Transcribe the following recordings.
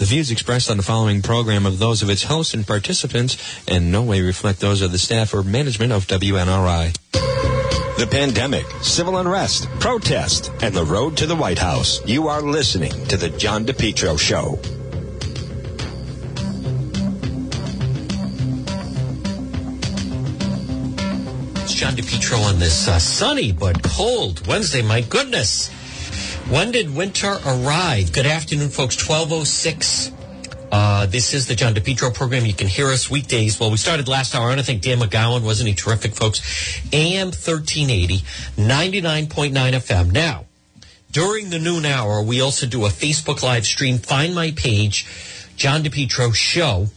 The views expressed on the following program of those of its hosts and participants in no way reflect those of the staff or management of WNRI. The pandemic, civil unrest, protest, and the road to the White House. You are listening to The John DePetro Show. It's John DePetro on this uh, sunny but cold Wednesday. My goodness. When did winter arrive? Good afternoon, folks. 1206. Uh, this is the John DePetro program. You can hear us weekdays. Well, we started last hour, and I think Dan McGowan, wasn't he terrific, folks? AM 1380, 99.9 FM. Now, during the noon hour, we also do a Facebook live stream. Find my page, John DePetro Show,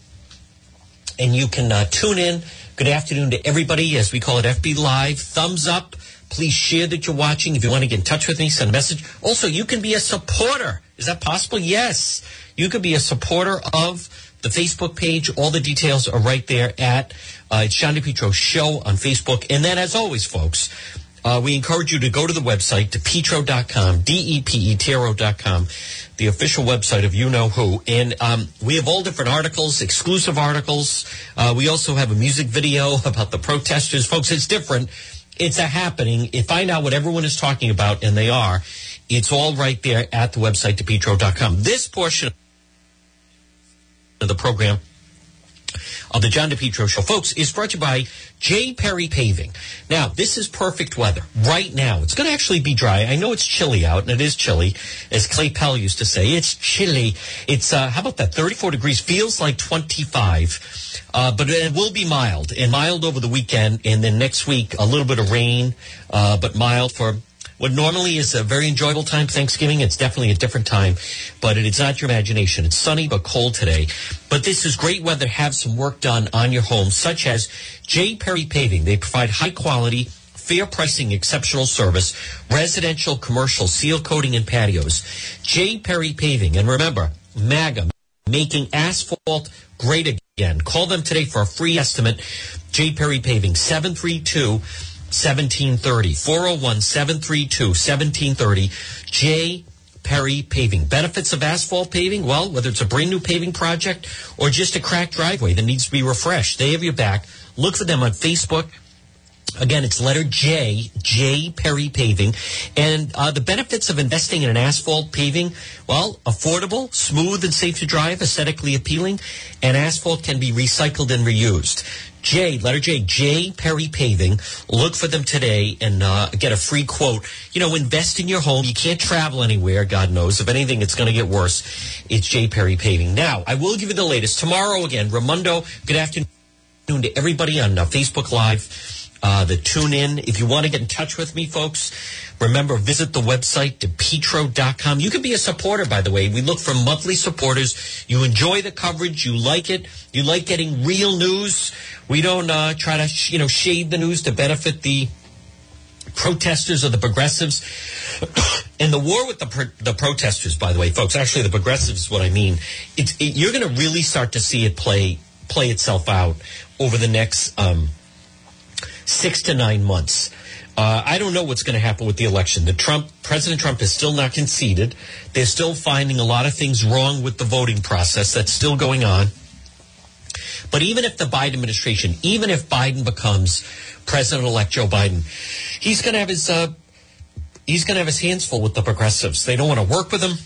and you can uh, tune in. Good afternoon to everybody, as we call it FB Live. Thumbs up. Please share that you're watching. If you want to get in touch with me, send a message. Also, you can be a supporter. Is that possible? Yes. You could be a supporter of the Facebook page. All the details are right there at uh, it's John DePetro Show on Facebook. And then, as always, folks, uh, we encourage you to go to the website, depetro.com, D-E-P-E-T-R-O.com, the official website of You Know Who. And um, we have all different articles, exclusive articles. Uh, we also have a music video about the protesters. Folks, it's different. It's a happening. Find out what everyone is talking about, and they are. It's all right there at the website, depetro.com. This portion of the program of the John DePetro Show, folks, is brought to you by J. Perry Paving. Now, this is perfect weather right now. It's going to actually be dry. I know it's chilly out, and it is chilly, as Clay Pell used to say. It's chilly. It's uh, how about that? 34 degrees feels like 25, uh, but it will be mild and mild over the weekend, and then next week a little bit of rain, uh, but mild for what normally is a very enjoyable time, Thanksgiving, it's definitely a different time, but it's not your imagination. It's sunny but cold today. But this is great weather have some work done on your home, such as J. Perry Paving. They provide high quality, fair pricing, exceptional service, residential, commercial, seal coating, and patios. J. Perry Paving. And remember, MAGA, making asphalt great again. Call them today for a free estimate. J. Perry Paving, 732- 1730. 401 732 1730. J. Perry Paving. Benefits of asphalt paving? Well, whether it's a brand new paving project or just a cracked driveway that needs to be refreshed, they have your back. Look for them on Facebook. Again, it's letter J, J Perry Paving. And uh, the benefits of investing in an asphalt paving, well, affordable, smooth and safe to drive, aesthetically appealing, and asphalt can be recycled and reused. J, letter J, J Perry Paving. Look for them today and uh, get a free quote. You know, invest in your home. You can't travel anywhere, God knows. If anything, it's going to get worse. It's J Perry Paving. Now, I will give you the latest. Tomorrow, again, Raimondo, good afternoon to everybody on uh, Facebook Live. Uh, the tune in. If you want to get in touch with me, folks, remember, visit the website, depetro.com. You can be a supporter, by the way. We look for monthly supporters. You enjoy the coverage. You like it. You like getting real news. We don't uh, try to, sh- you know, shade the news to benefit the protesters or the progressives. and the war with the the protesters, by the way, folks, actually the progressives is what I mean. It's, it, you're going to really start to see it play play itself out over the next um, six to nine months. Uh, I don't know what's going to happen with the election. The Trump President Trump is still not conceded. They're still finding a lot of things wrong with the voting process. That's still going on. But even if the Biden administration, even if Biden becomes President-elect Joe Biden, he's going to have his uh, he's going to have his hands full with the progressives. They don't want to work with him.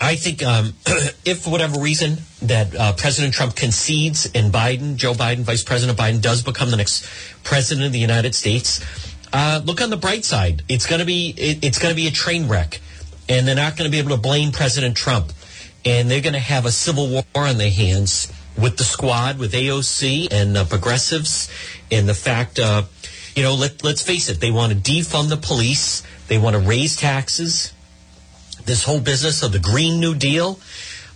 I think um, if for whatever reason that uh, President Trump concedes and Biden, Joe Biden, Vice President Biden, does become the next president of the United States, uh, look on the bright side. It's going to be it, it's going to be a train wreck, and they're not going to be able to blame President Trump, and they're going to have a civil war on their hands with the squad, with AOC and uh, progressives, and the fact, uh, you know, let, let's face it, they want to defund the police, they want to raise taxes this whole business of the Green New Deal.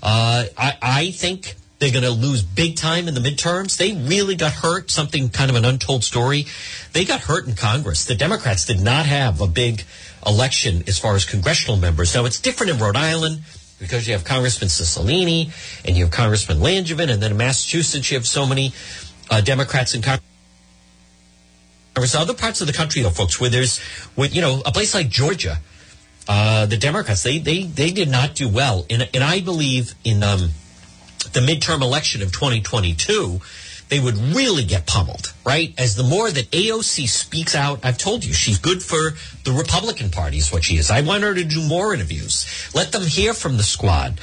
Uh, I, I think they're going to lose big time in the midterms. They really got hurt, something kind of an untold story. They got hurt in Congress. The Democrats did not have a big election as far as congressional members. Now, it's different in Rhode Island because you have Congressman Cicilline and you have Congressman Langevin, and then in Massachusetts, you have so many uh, Democrats in Congress. Other parts of the country, though, folks, where there's, where, you know, a place like Georgia, uh, the Democrats, they, they, they did not do well. And, and I believe in um, the midterm election of 2022, they would really get pummeled, right? As the more that AOC speaks out, I've told you, she's good for the Republican Party, is what she is. I want her to do more interviews. Let them hear from the squad.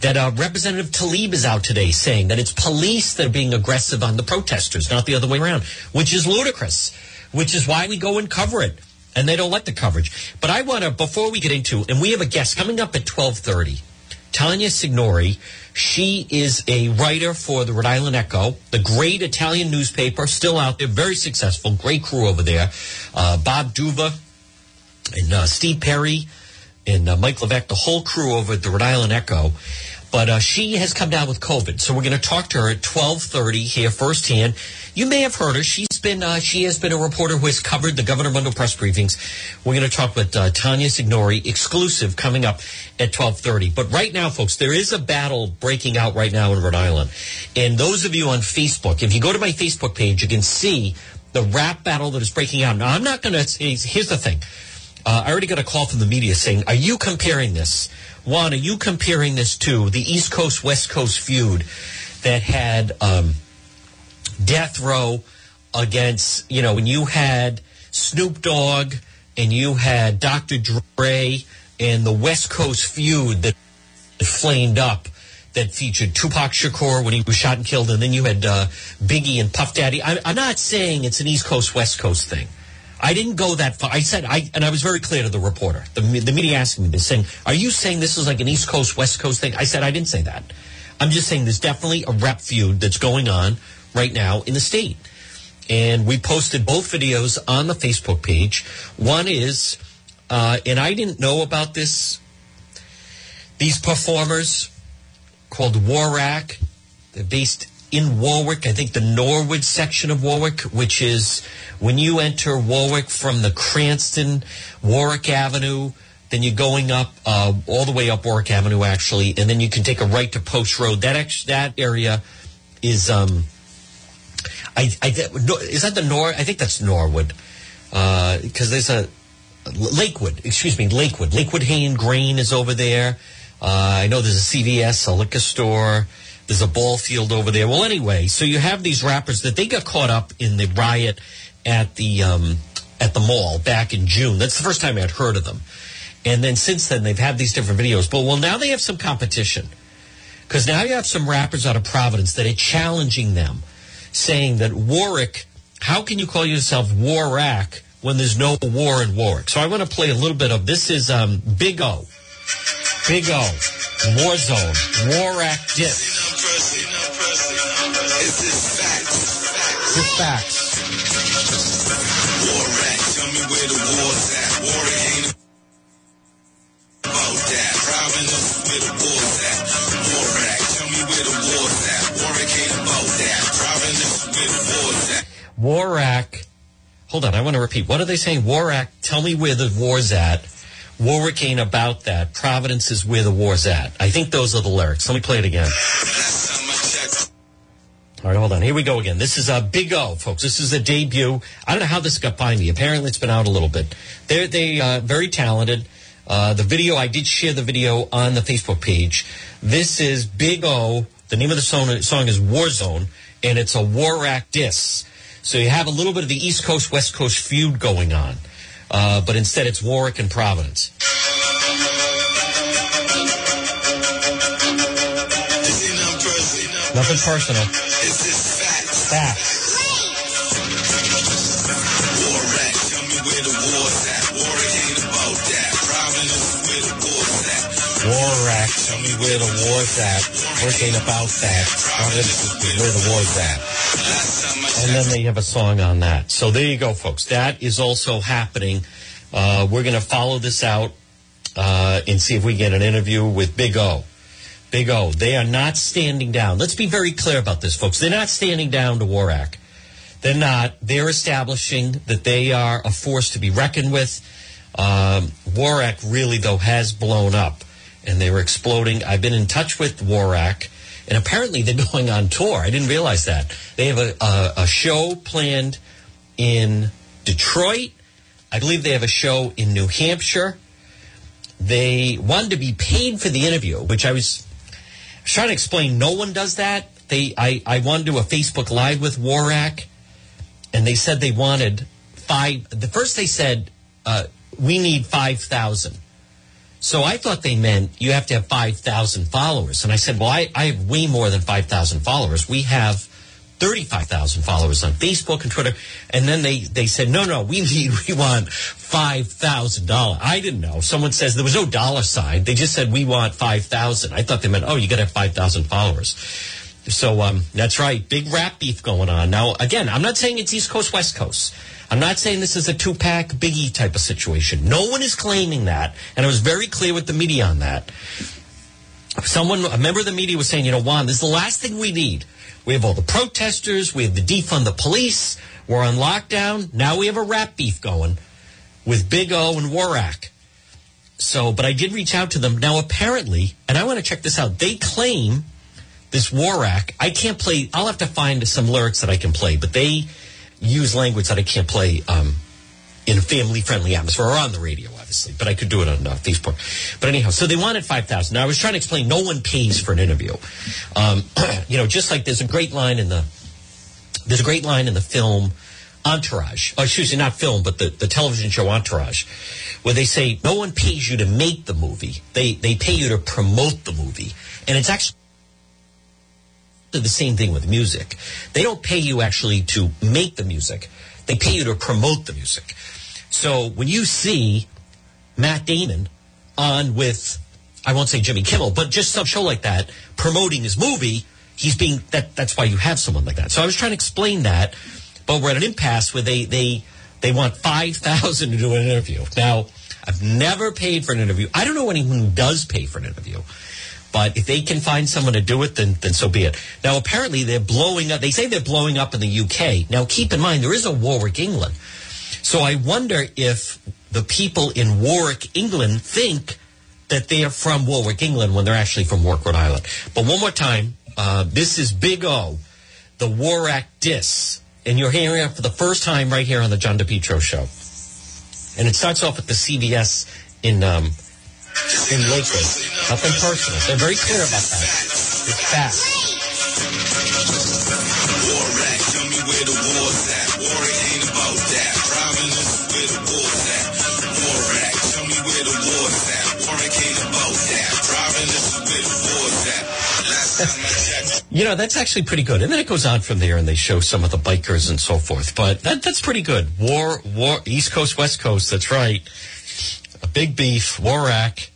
That uh, Representative Tlaib is out today saying that it's police that are being aggressive on the protesters, not the other way around, which is ludicrous, which is why we go and cover it. And they don't let the coverage. But I want to, before we get into, and we have a guest coming up at 1230, Tanya Signori. She is a writer for the Rhode Island Echo, the great Italian newspaper, still out there, very successful, great crew over there. Uh, Bob Duva and uh, Steve Perry and uh, Mike Levesque, the whole crew over at the Rhode Island Echo. But uh, she has come down with COVID, so we're going to talk to her at twelve thirty here firsthand. You may have heard her. She's been uh, she has been a reporter who has covered the Governor Mundell press briefings. We're going to talk with uh, Tanya Signori, exclusive, coming up at twelve thirty. But right now, folks, there is a battle breaking out right now in Rhode Island, and those of you on Facebook, if you go to my Facebook page, you can see the rap battle that is breaking out. Now, I'm not going to say. Here's the thing. Uh, I already got a call from the media saying, "Are you comparing this?" Juan, are you comparing this to the East Coast West Coast feud that had um, Death Row against, you know, when you had Snoop Dogg and you had Dr. Dre and the West Coast feud that flamed up that featured Tupac Shakur when he was shot and killed, and then you had uh, Biggie and Puff Daddy. I, I'm not saying it's an East Coast West Coast thing. I didn't go that far. I said I and I was very clear to the reporter. The, the media asked me this, saying, "Are you saying this is like an East Coast West Coast thing?" I said I didn't say that. I'm just saying there's definitely a rep feud that's going on right now in the state, and we posted both videos on the Facebook page. One is, uh, and I didn't know about this. These performers called Warak, they're based in Warwick. I think the Norwood section of Warwick, which is when you enter Warwick from the Cranston, Warwick Avenue, then you're going up uh, all the way up Warwick Avenue, actually, and then you can take a right to Post Road. That ex- that area is um, I, I is that the Nor? I think that's Norwood because uh, there's a Lakewood. Excuse me, Lakewood. Lakewood Hay and Grain is over there. Uh, I know there's a CVS, a liquor store. There's a ball field over there. Well, anyway, so you have these rappers that they got caught up in the riot at the um, at the mall back in June. That's the first time I'd heard of them. And then since then, they've had these different videos. But well, now they have some competition because now you have some rappers out of Providence that are challenging them, saying that Warwick, how can you call yourself Warrack when there's no war in Warwick? So I want to play a little bit of this. Is um, Big O, Big O, War Zone, Warrack Diss. It's facts. Warrack, tell me where the war's at. Warwick ain't about that. Providence, where the war's at. Warrack. Hold on, I want to repeat. What are they saying? Warrack, tell me where the war's at. Warwick ain't about that. Providence is where the war's at. I think those are the lyrics. Let me play it again. All right, hold on. Here we go again. This is a Big O, folks. This is a debut. I don't know how this got by me. Apparently, it's been out a little bit. They're they uh, very talented. Uh, the video I did share the video on the Facebook page. This is Big O. The name of the song, song is Warzone, and it's a Warrack diss. So you have a little bit of the East Coast West Coast feud going on, uh, but instead it's Warwick and Providence. this. Nothing personal. It's just facts. Facts. Warrack, tell me where the war's at. Warwick ain't about that. Providence, where the war's at. Warrack, tell me where the war's at. Warwick ain't about that. Providence is where the war's at. And then they have a song on that. So there you go, folks. That is also happening. Uh, we're going to follow this out uh, and see if we get an interview with Big O. Big O. They are not standing down. Let's be very clear about this, folks. They're not standing down to Warrack. They're not. They're establishing that they are a force to be reckoned with. Um, Warrack really, though, has blown up and they were exploding. I've been in touch with Warrack, and apparently they're going on tour. I didn't realize that. They have a, a, a show planned in Detroit. I believe they have a show in New Hampshire. they wanted to be paid for the interview, which I was trying to explain. No one does that. They, I, I wanted to do a Facebook Live with Warak, and they said they wanted five. The first they said uh, we need five thousand. So I thought they meant you have to have 5,000 followers. And I said, well, I, I have way more than 5,000 followers. We have 35,000 followers on Facebook and Twitter. And then they, they said, no, no, we need, we want $5,000. I didn't know. Someone says there was no dollar sign. They just said, we want 5,000. I thought they meant, oh, you got to have 5,000 followers. So um, that's right. Big rap beef going on. Now, again, I'm not saying it's East Coast, West Coast. I'm not saying this is a Tupac biggie type of situation. No one is claiming that. And I was very clear with the media on that. Someone, a member of the media was saying, you know, Juan, this is the last thing we need. We have all the protesters. We have the defund the police. We're on lockdown. Now we have a rap beef going with Big O and Warak. So, but I did reach out to them. Now, apparently, and I want to check this out, they claim this Warak, I can't play, I'll have to find some lyrics that I can play, but they use language that I can't play um, in a family friendly atmosphere or on the radio, obviously, but I could do it on uh, Facebook. But anyhow, so they wanted 5,000. Now, I was trying to explain no one pays for an interview. Um, you know, just like there's a great line in the, there's a great line in the film Entourage. Oh, excuse me, not film, but the, the television show Entourage, where they say no one pays you to make the movie. They, they pay you to promote the movie. And it's actually the same thing with music. They don't pay you actually to make the music. They pay you to promote the music. So when you see Matt Damon on with, I won't say Jimmy Kimmel, but just some show like that promoting his movie, he's being that. That's why you have someone like that. So I was trying to explain that, but we're at an impasse where they they they want five thousand to do an interview. Now I've never paid for an interview. I don't know anyone who does pay for an interview. But if they can find someone to do it, then, then so be it. Now, apparently, they're blowing up. They say they're blowing up in the UK. Now, keep in mind, there is a Warwick, England. So I wonder if the people in Warwick, England think that they are from Warwick, England when they're actually from Warwick, Rhode Island. But one more time, uh, this is Big O, the Warwick Diss. And you're hearing it for the first time right here on the John DePetro Show. And it starts off at the CVS in um, in Lakewood. Nothing personal. They're very clear about that. It's fact. Warrack, tell me where the war's at. Warrack ain't about that. Providence is where the war's at. Warrack, tell me where the war's at. Warrack ain't about that. Providence is where the war's at. Last time I checked. You know, that's actually pretty good. And then it goes on from there and they show some of the bikers and so forth. But that, that's pretty good. War, war, East Coast, West Coast. That's right. Big beef, Warak,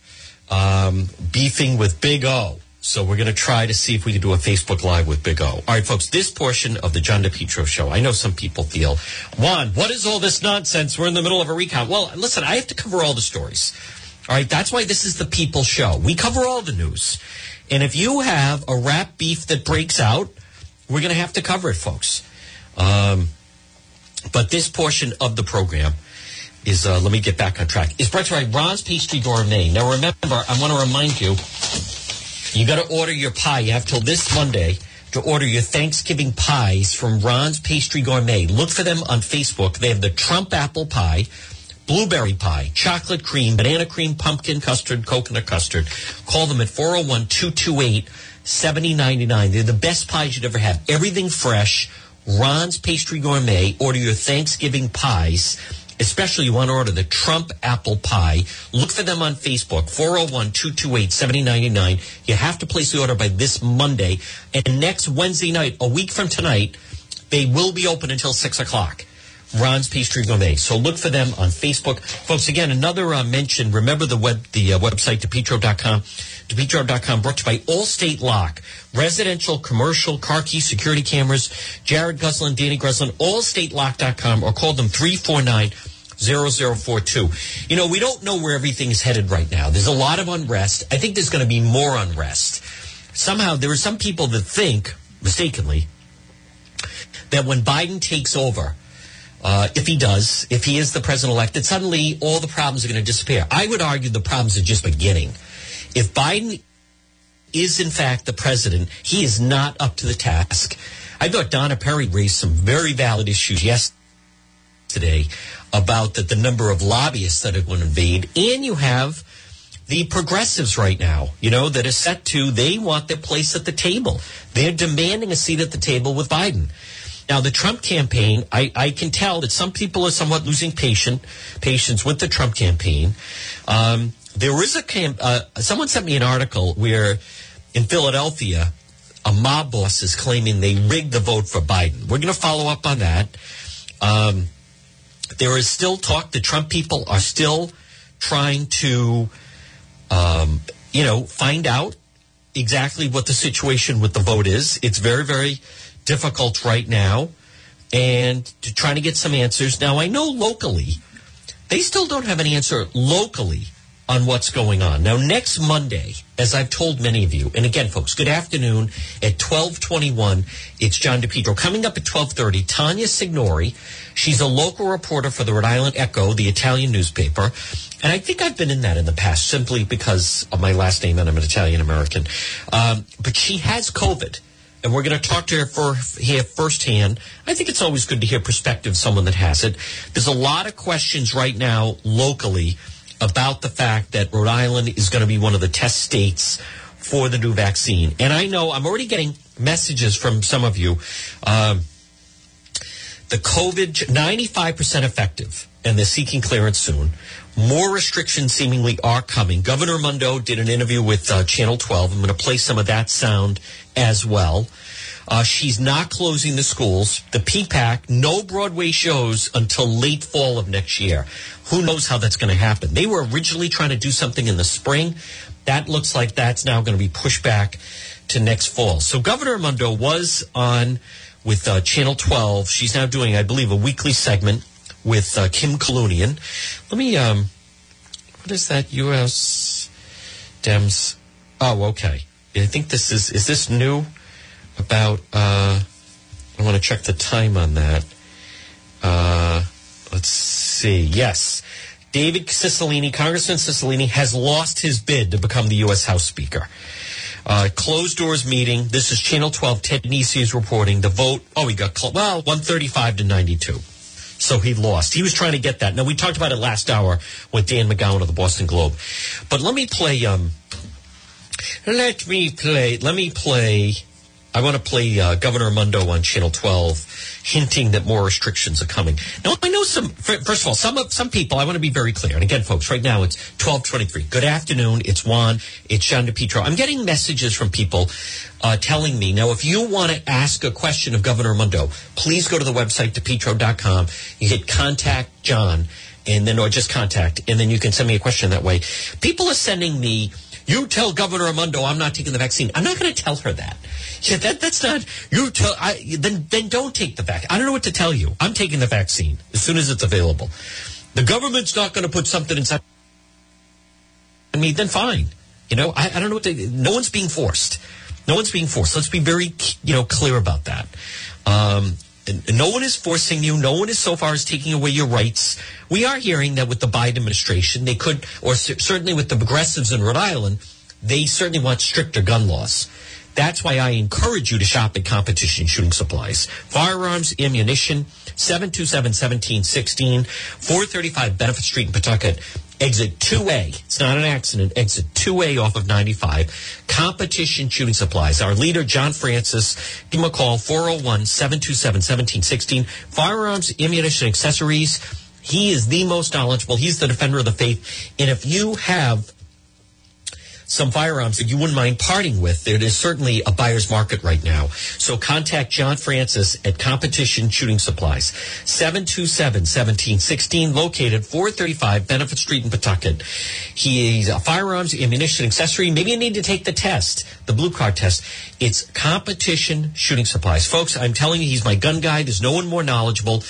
um, beefing with Big O. So we're going to try to see if we can do a Facebook Live with Big O. All right, folks, this portion of the John DePetro show, I know some people feel, Juan, what is all this nonsense? We're in the middle of a recount. Well, listen, I have to cover all the stories. All right, that's why this is the people show. We cover all the news. And if you have a rap beef that breaks out, we're going to have to cover it, folks. Um, but this portion of the program is, uh, let me get back on track, is brought to you by Ron's Pastry Gourmet. Now, remember, I want to remind you, you got to order your pie. You have till this Monday to order your Thanksgiving pies from Ron's Pastry Gourmet. Look for them on Facebook. They have the Trump apple pie, blueberry pie, chocolate cream, banana cream, pumpkin custard, coconut custard. Call them at 401 228 7099. They're the best pies you'd ever have. Everything fresh. Ron's Pastry Gourmet. Order your Thanksgiving pies. Especially you want to order the Trump apple pie. Look for them on Facebook, 401-228-7099. You have to place the order by this Monday. And next Wednesday night, a week from tonight, they will be open until 6 o'clock. Ron's Pastry Gourmet. So look for them on Facebook. Folks, again, another uh, mention. Remember the web, the uh, website, depetro.com. depetro.com brought to you by Allstate Lock. Residential, commercial, car key security cameras. Jared Guslin, Danny Greslin, allstatelock.com or call them 349 0042. You know, we don't know where everything is headed right now. There's a lot of unrest. I think there's going to be more unrest. Somehow, there are some people that think, mistakenly, that when Biden takes over, uh, if he does, if he is the president elect, that suddenly all the problems are going to disappear. I would argue the problems are just beginning. If Biden is in fact the president, he is not up to the task. I thought Donna Perry raised some very valid issues yesterday about the, the number of lobbyists that are going to invade, and you have the progressives right now, you know, that is set to, they want their place at the table. They're demanding a seat at the table with Biden. Now, the Trump campaign, I, I can tell that some people are somewhat losing patient, patience with the Trump campaign. Um, there is a camp, uh, someone sent me an article where in Philadelphia, a mob boss is claiming they rigged the vote for Biden. We're going to follow up on that. Um, there is still talk. The Trump people are still trying to, um, you know, find out exactly what the situation with the vote is. It's very, very difficult right now, and to trying to get some answers. Now, I know locally, they still don't have an answer locally on what's going on. Now, next Monday, as I've told many of you, and again, folks, good afternoon. At 1221, it's John DePetro. Coming up at 1230, Tanya Signori. She's a local reporter for the Rhode Island Echo, the Italian newspaper. And I think I've been in that in the past simply because of my last name and I'm an Italian American. Um, but she has COVID. And we're going to talk to her for here firsthand. I think it's always good to hear perspective someone that has it. There's a lot of questions right now locally about the fact that Rhode Island is going to be one of the test states for the new vaccine. And I know I'm already getting messages from some of you. Um, the COVID, 95% effective, and they're seeking clearance soon. More restrictions seemingly are coming. Governor Raimondo did an interview with uh, Channel 12. I'm going to play some of that sound as well. Uh, she's not closing the schools. The PPAC, no Broadway shows until late fall of next year. Who knows how that's going to happen? They were originally trying to do something in the spring. That looks like that's now going to be pushed back to next fall. So Governor Raimondo was on with uh, Channel 12. She's now doing, I believe, a weekly segment with uh, Kim Kalunian. Let me, um, what is that? U.S. Dems. Oh, okay. I think this is, is this new about, uh, I want to check the time on that. Uh, let's see. Yes. David Cicilline, Congressman Cicilline, has lost his bid to become the U.S. House Speaker. Uh, closed doors meeting. This is Channel 12. Ted Nesi is reporting the vote. Oh, he got, cl- well, 135 to 92. So he lost. He was trying to get that. Now, we talked about it last hour with Dan McGowan of the Boston Globe. But let me play, um, let me play, let me play I want to play uh, Governor Raimondo on Channel 12, hinting that more restrictions are coming. Now, I know some. First of all, some of some people. I want to be very clear. And again, folks, right now it's 12:23. Good afternoon. It's Juan. It's John DePetro. I'm getting messages from people uh, telling me now. If you want to ask a question of Governor Raimondo, please go to the website depetro.com. You hit contact John, and then or just contact, and then you can send me a question that way. People are sending me. You tell Governor Raimondo I'm not taking the vaccine. I'm not going to tell her that. Yeah, that, that's not you tell. I, then then don't take the vaccine. I don't know what to tell you. I'm taking the vaccine as soon as it's available. The government's not going to put something inside me. Then fine. You know, I, I don't know what. To, no one's being forced. No one's being forced. Let's be very you know clear about that. Um, no one is forcing you. No one is so far as taking away your rights. We are hearing that with the Biden administration, they could, or certainly with the progressives in Rhode Island, they certainly want stricter gun laws. That's why I encourage you to shop at Competition Shooting Supplies. Firearms, ammunition, 727-1716, 435 Benefit Street in Pawtucket. Exit 2A. It's not an accident. Exit 2A off of 95. Competition Shooting Supplies. Our leader, John Francis, give him a call, 401-727-1716. Firearms, ammunition, accessories. He is the most knowledgeable. He's the defender of the faith. And if you have some firearms that you wouldn't mind parting with, there is certainly a buyer's market right now. So contact John Francis at Competition Shooting Supplies, 727-1716, located 435 Benefit Street in Pawtucket. He's a firearms, ammunition, accessory. Maybe you need to take the test, the blue card test. It's Competition Shooting Supplies. Folks, I'm telling you, he's my gun guy. There's no one more knowledgeable.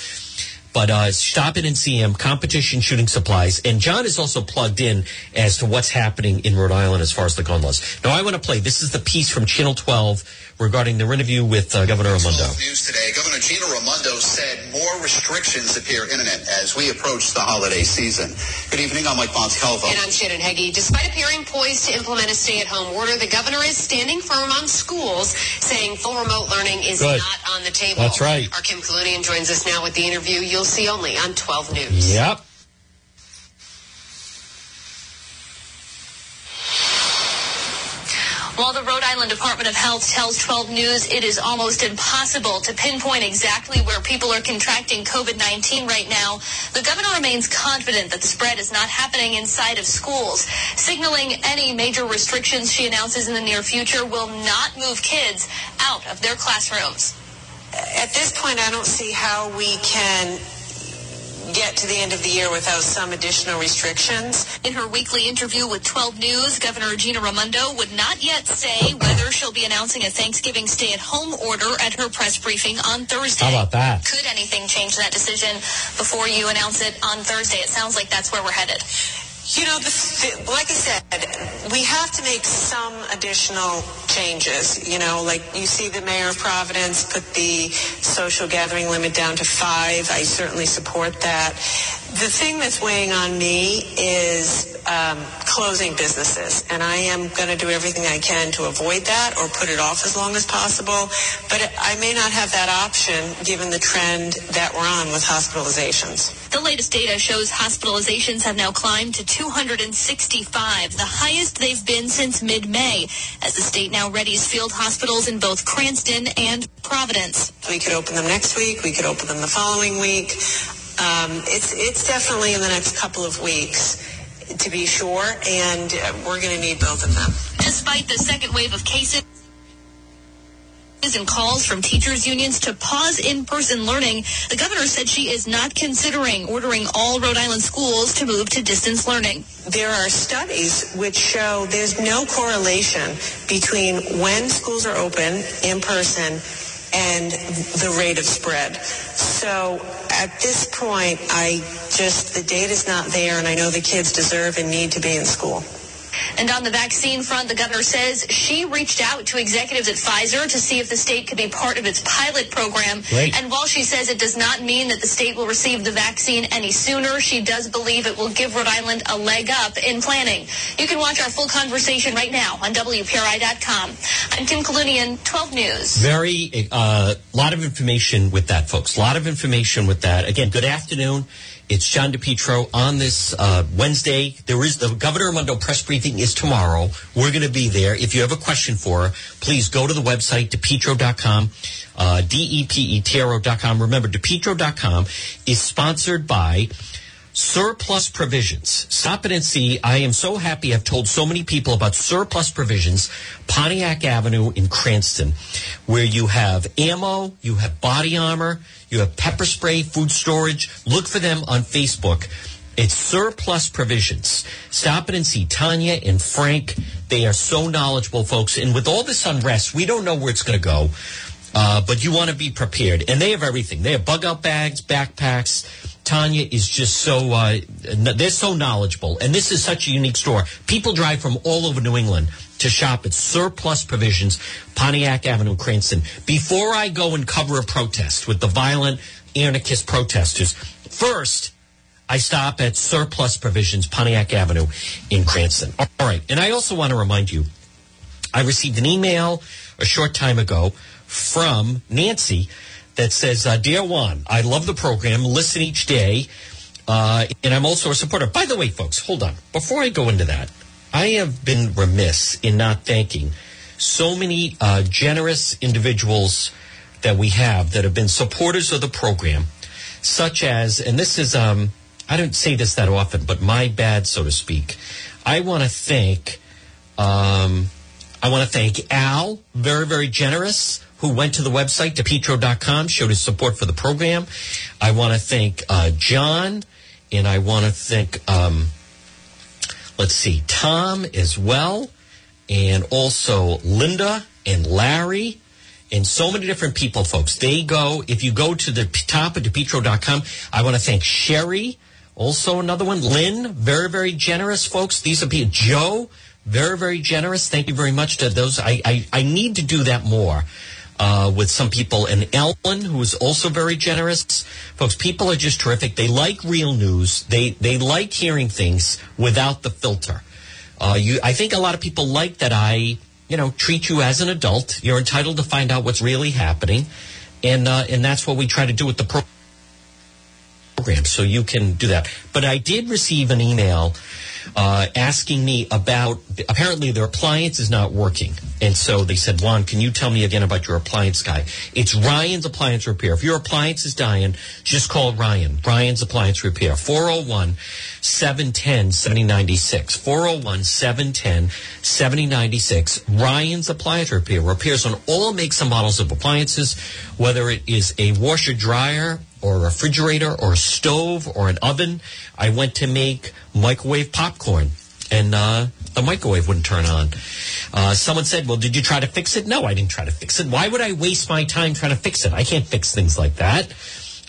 But uh, stop in and see him, Competition Shooting Supplies. And John is also plugged in as to what's happening in Rhode Island as far as the gun laws. Now, I want to play. This is the piece from Channel 12 regarding the interview with uh, Governor Raimondo. News today, Governor Gina Raimondo said more restrictions appear imminent as we approach the holiday season. Good evening, I'm Mike Montecalvo. And I'm Shannon Hegy. Despite appearing poised to implement a stay-at-home order, the governor is standing firm on schools, saying full remote learning is Good. not on the table. That's right. Our Kim Kalunian joins us now with the interview you'll see only on 12 News. Yep. While the Rhode Island Department of Health tells 12 News it is almost impossible to pinpoint exactly where people are contracting COVID-19 right now, the governor remains confident that the spread is not happening inside of schools, signaling any major restrictions she announces in the near future will not move kids out of their classrooms. At this point, I don't see how we can get to the end of the year without some additional restrictions. In her weekly interview with 12 News, Governor Gina Raimondo would not yet say whether she'll be announcing a Thanksgiving stay-at-home order at her press briefing on Thursday. How about that? Could anything change that decision before you announce it on Thursday? It sounds like that's where we're headed. You know, the, the, like I said, we have to make some additional changes. You know, like you see the mayor of Providence put the social gathering limit down to five. I certainly support that. The thing that's weighing on me is um, closing businesses, and I am going to do everything I can to avoid that or put it off as long as possible. But I may not have that option given the trend that we're on with hospitalizations. The latest data shows hospitalizations have now climbed to 265, the highest they've been since mid-May, as the state now readies field hospitals in both Cranston and Providence. We could open them next week. We could open them the following week. Um, it's it's definitely in the next couple of weeks, to be sure, and uh, we're going to need both of them. Despite the second wave of cases and calls from teachers unions to pause in-person learning, the governor said she is not considering ordering all Rhode Island schools to move to distance learning. There are studies which show there's no correlation between when schools are open in person and the rate of spread. So at this point, I just, the data's not there, and I know the kids deserve and need to be in school. And on the vaccine front, the governor says she reached out to executives at Pfizer to see if the state could be part of its pilot program. Great. And while she says it does not mean that the state will receive the vaccine any sooner, she does believe it will give Rhode Island a leg up in planning. You can watch our full conversation right now on WPRI.com. I'm Kim Kalunian, 12 News. Very, a uh, lot of information with that, folks. A lot of information with that. Again, good afternoon. It's John DePetro on this uh, Wednesday. There is the Governor Raimondo press briefing is tomorrow. We're going to be there. If you have a question for her, please go to the website, depetro.com, uh, D-E-P-E-T-R-O.com. Remember, depetro.com is sponsored by Surplus Provisions. Stop it and see. I am so happy I've told so many people about Surplus Provisions, Pontiac Avenue in Cranston, where you have ammo, you have body armor, you have pepper spray, food storage. Look for them on Facebook. It's Surplus Provisions. Stop it and see Tanya and Frank. They are so knowledgeable, folks. And with all this unrest, we don't know where it's going to go. Uh, but you want to be prepared. And they have everything. They have bug out bags, backpacks. Tanya is just so, uh, they're so knowledgeable. And this is such a unique store. People drive from all over New England to shop at Surplus Provisions, Pontiac Avenue, Cranston. Before I go and cover a protest with the violent anarchist protesters, first, I stop at Surplus Provisions, Pontiac Avenue in Cranston. All right. And I also want to remind you, I received an email a short time ago from Nancy that says, uh, Dear Juan, I love the program, listen each day, uh, and I'm also a supporter. By the way, folks, hold on. Before I go into that, I have been remiss in not thanking so many uh, generous individuals that we have that have been supporters of the program, such as, and this is, um, I don't say this that often, but my bad, so to speak. I want to thank, um, I want to thank Al, very, very generous, who went to the website, depetro.com, showed his support for the program. I want to thank uh, John, and I want to thank, um, let's see, Tom as well, and also Linda and Larry. And so many different people, folks. They go, if you go to the top of depetro.com, I want to thank Sherry, also another one, Lynn, very, very generous, folks. These are people, Joe, very, very generous. Thank you very much to those. I, I, I need to do that more. Uh, with some people, and Ellen, who is also very generous. Folks, people are just terrific. They like real news. They they like hearing things without the filter. Uh, you, I think a lot of people like that. I, you know, treat you as an adult. You're entitled to find out what's really happening, and uh, and that's what we try to do with the program. So you can do that. But I did receive an email uh, asking me about apparently their appliance is not working. And so they said, Juan, can you tell me again about your appliance guy? It's Ryan's Appliance Repair. If your appliance is dying, just call Ryan. Ryan's Appliance Repair. 401 710 7096. 401 710 7096. Ryan's Appliance Repair. Repairs on all makes and models of appliances, whether it is a washer dryer or a refrigerator or a stove or an oven. I went to make microwave popcorn and uh, the microwave wouldn't turn on. Uh, someone said, Well, did you try to fix it? No, I didn't try to fix it. Why would I waste my time trying to fix it? I can't fix things like that.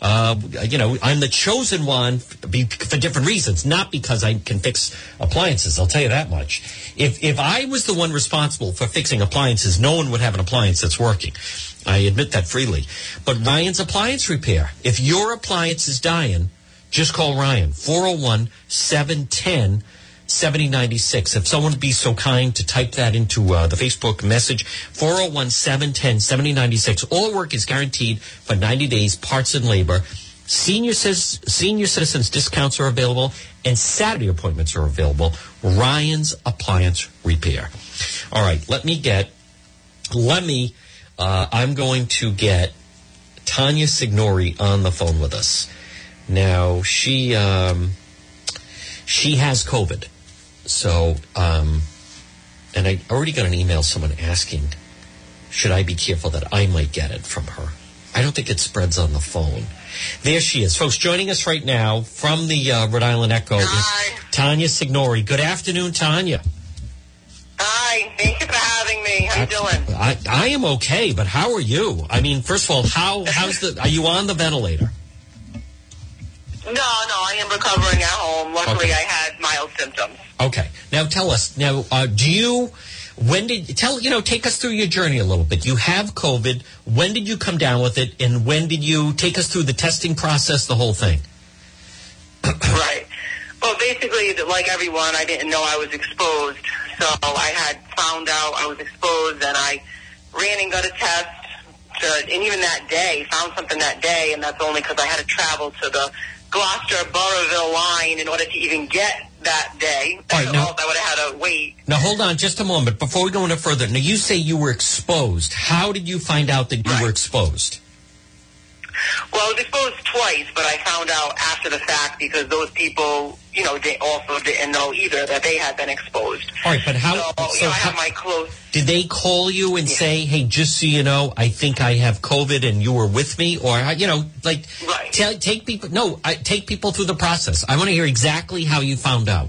Uh, you know, I'm the chosen one for different reasons, not because I can fix appliances. I'll tell you that much. If if I was the one responsible for fixing appliances, no one would have an appliance that's working. I admit that freely. But Ryan's Appliance Repair, if your appliance is dying, just call Ryan 401 710 7096. If someone would be so kind to type that into uh, the Facebook message, 401 710 7096. All work is guaranteed for 90 days, parts and labor. Senior, senior citizens discounts are available and Saturday appointments are available. Ryan's Appliance Repair. All right, let me get, let me, uh, I'm going to get Tanya Signori on the phone with us. Now, she, um, she has COVID. So, um, and I already got an email, someone asking, should I be careful that I might get it from her? I don't think it spreads on the phone. There she is. Folks, joining us right now from the uh, Rhode Island Echo is Tanya Signori. Good afternoon, Tanya. Hi, thank you for having me. How you doing? I, I am okay, but how are you? I mean, first of all, how how's the? Are you on the ventilator? No, no, I am recovering at home. Luckily, Okay. I had mild symptoms. Okay. Now tell us. Now, uh, do you? When did tell you know? Take us through your journey a little bit. You have COVID. When did you come down with it, and when did you take us through the testing process, the whole thing? right. Well, basically, like everyone, I didn't know I was exposed. So I had found out I was exposed, and I ran and got a test. To, and even that day, found something that day, and that's only because I had to travel to the Gloucester Burrillville line in order to even get that day. All right, now- I would have had to wait. Now hold on just a moment before we go any further. Now you say you were exposed. How did you find out that you Right. were exposed? Well, I was exposed twice, but I found out after the fact because those people, you know, they also didn't know either that they had been exposed. All right, but how? So, you so know, I how- have my close. did they call you and say, "Hey, just so you know, I think I have COVID, and you were with me," or you know, like Right. take people? No, I, take people through the process. I want to hear exactly how you found out.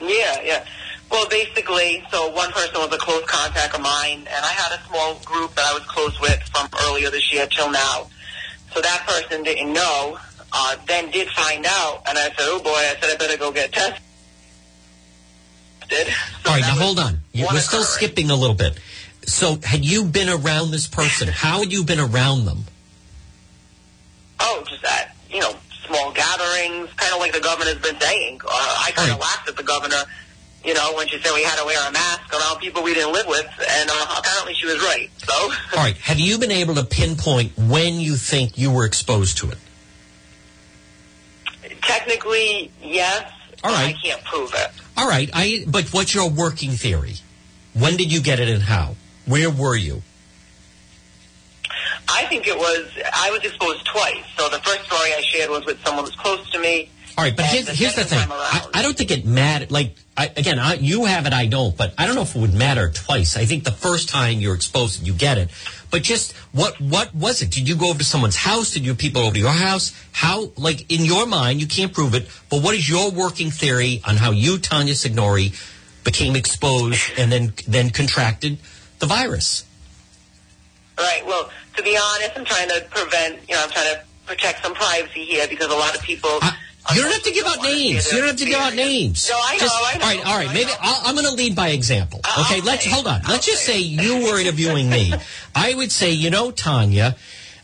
Yeah, yeah. Well, basically, so one person was a close contact of mine, and I had a small group that I was close with from earlier this year till now. So that person didn't know, uh, then did find out, and I said, oh boy, I said I better go get tested. So All right, now hold on. You, we're still skipping a little bit. So, had you been around this person? How had you been around them? Oh, just at, you know, small gatherings, kind of like the governor's been saying. Uh, I kind of Right. laughed at the governor, you know, when she said we had to wear a mask around people we didn't live with, and uh, apparently she was right. So, All right, have you been able to pinpoint when you think you were exposed to it? technically, yes. All right, but. I can't prove it. All right, I. But what's your working theory? When did you get it and how? Where were you? I think it was, I was exposed twice. So the first story I shared was with someone who's close to me. All right, but here's, the here's the thing. I, I don't think it matters. Like, I, again, I, you have it, I don't, but I don't know if it would matter twice. I think the first time you're exposed, you get it. But just what what was it? Did you go over to someone's house? Did you people over to your house? How, like, in your mind, you can't prove it, but what is your working theory on how you, Tanya Signori, became exposed and then then contracted the virus? Right. Well, to be honest, I'm trying to prevent, you know, I'm trying to protect some privacy here because a lot of people. I- you don't have to give out names. You don't have to give out names. No, I know, Just- I know. All right, all right. I Maybe. I'll, I'm going to lead by example. I'll Okay, let's say. hold on. I'll let's just say. say you were interviewing me. I would say, you know, Tanya,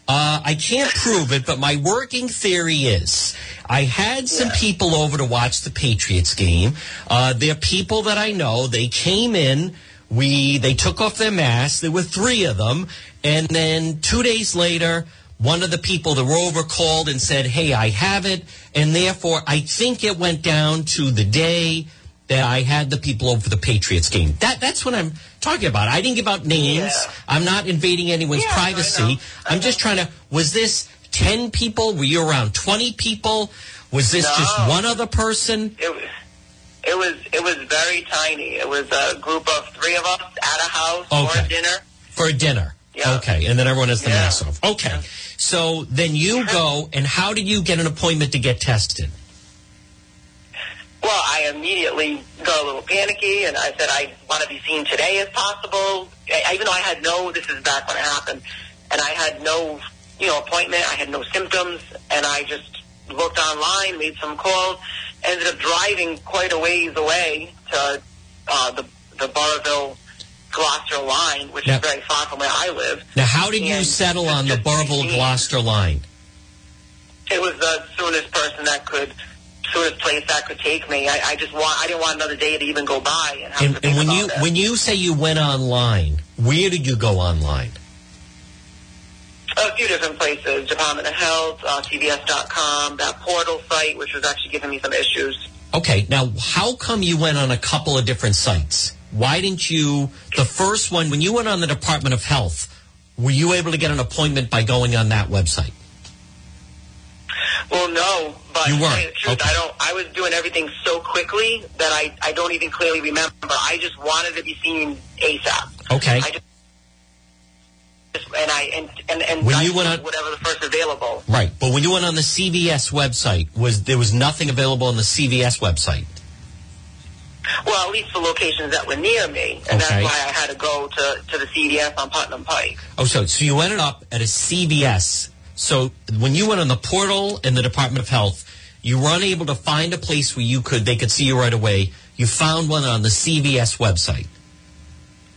uh, I can't prove it, but my working theory is I had some people over to watch the Patriots game. Uh, they're people that I know. They came in. We they took off their masks. There were three of them, and then two days later, one of the people, the rover, called and said, "Hey, I have it," and therefore, I think it went down to the day that I had the people over the Patriots game. That that's what I'm talking about. I didn't give out names. Yeah. I'm not invading anyone's Yeah, I privacy. know. I I'm just trying to. Was this ten people? Were you around twenty people? Was this just one other person? It was, it was, it was very tiny. It was a group of three of us at a house Okay. for a dinner. For a dinner. Yeah. Okay. And then everyone has the Yeah. mask off. Okay. So then you go, and how did you get an appointment to get tested? Well, I immediately got a little panicky, and I said I want to be seen today as possible. I, even though I had no, this is back when it happened, and I had no, you know, appointment. I had no symptoms, and I just looked online, made some calls, ended up driving quite a ways away to uh, the the Burrillville Glocester line, which Now- is very far from where I live. Now, how did you settle on the Burrillville Gloucester line? It was the soonest person that could, soonest place that could take me. I, I just want, I didn't want another day to even go by and And, and when you that. when you say you went online, where did you go online? a few different places, Department of Health, uh, CVS.com, that portal site, which was actually giving me some issues. Okay, now how come you went on a couple of different sites? Why didn't you, the first one, when you went on the Department of Health, were you able to get an appointment by going on that website? Well, no, but You weren't. truth, Okay. I don't. I was doing everything so quickly that I, I don't even clearly remember. I just wanted to be seen ASAP. Okay. I just, and I and and, and When I you went on- whatever the first available. Right, but when you went on the CVS website, was there was nothing available on the CVS website? Well, at least the locations that were near me, and Okay. that's why I had to go to to the CVS on Putnam Pike. Oh, so so you ended up at a CVS. So when you went on the portal in the Department of Health, you were unable to find a place where you could they could see you right away. You found one on the CVS website.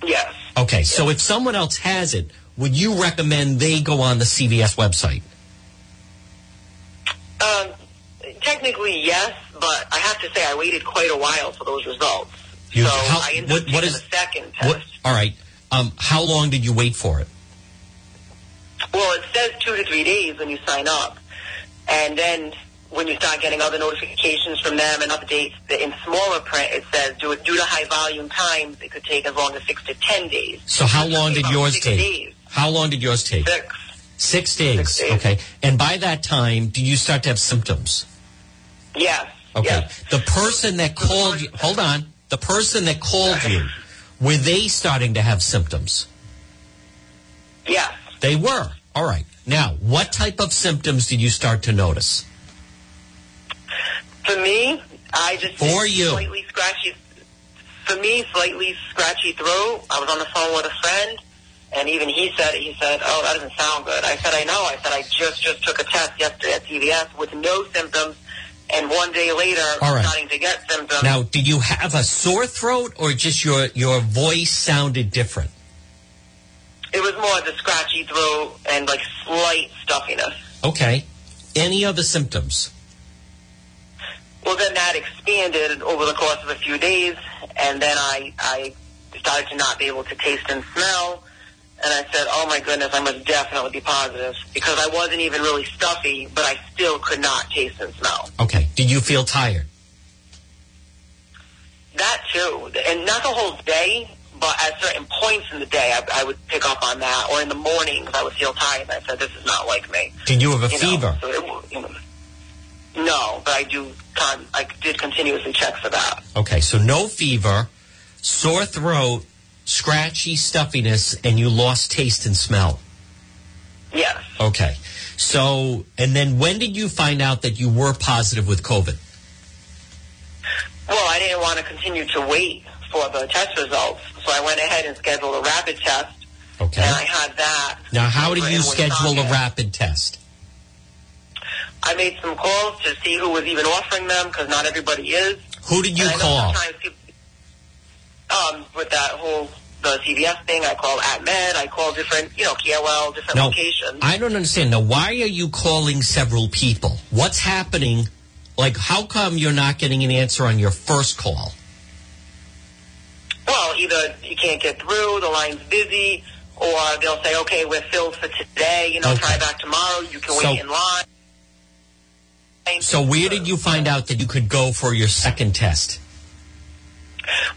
Yes. Okay, so if someone else has it, would you recommend they go on the CVS website? Um, technically, yes, but I have to say I waited quite a while for those results. You- so how- I ended what- up what is- a second test. What, all right. Um, how long did you wait for it? Well, it says two to three days when you sign up, and then when you start getting other notifications from them and updates in smaller print, it says due, due to high volume times, it could take as long as six to ten days. So how long did yours take? Days. How long did yours take? Six. Six days. Six days. Okay. And by that time, do you start to have symptoms? Yes. Okay. The person that called you, hold on. The person that called you, were they starting to have symptoms? Yes. They were. All right. Now, what type of symptoms did you start to notice? For me, I just For you. slightly scratchy. For me, slightly scratchy throat. I was on the phone with a friend, and even he said. He said, "Oh, that doesn't sound good." I said, "I know." I said, "I just just took a test yesterday at CVS with no symptoms, and one day later, All right. starting to get symptoms." Now, did you have a sore throat or just your, your voice sounded different? it was more the scratchy throat and like slight stuffiness. Okay. Any other symptoms? Well, then that expanded over the course of a few days, and then I I started to not be able to taste and smell. And I said, "Oh my goodness, I must definitely be positive because I wasn't even really stuffy, but I still could not taste and smell." Okay. Did you feel tired? That too, and not the whole day, but at certain points in the day, I, I would pick up on that, or in the mornings, I would feel tired. And I said, "This is not like me." Did you have a You know, fever? so it, you know, no, but I do. Con- I did continuously check for that. Okay, so no fever, sore throat, scratchy stuffiness, and you lost taste and smell. Yes. Okay. So, and then when did you find out that you were positive with COVID? Well, I didn't want to continue to wait for the test results, so I went ahead and scheduled a rapid test, Okay. and I had that. Now, how did you schedule a rapid test? I made some calls to see who was even offering them because not everybody is. Who did you And I know call? sometimes people- Um, with that whole the CVS thing, I called AtMed. I call different, you know, KOL, different No, locations. I don't understand. Now, why are you calling several people? What's happening? Like, how come you're not getting an answer on your first call? Well, either you can't get through, the line's busy, or they'll say, okay, we're filled for today. You know, try back tomorrow. You can wait in line. So where did you find out that you could go for your second test?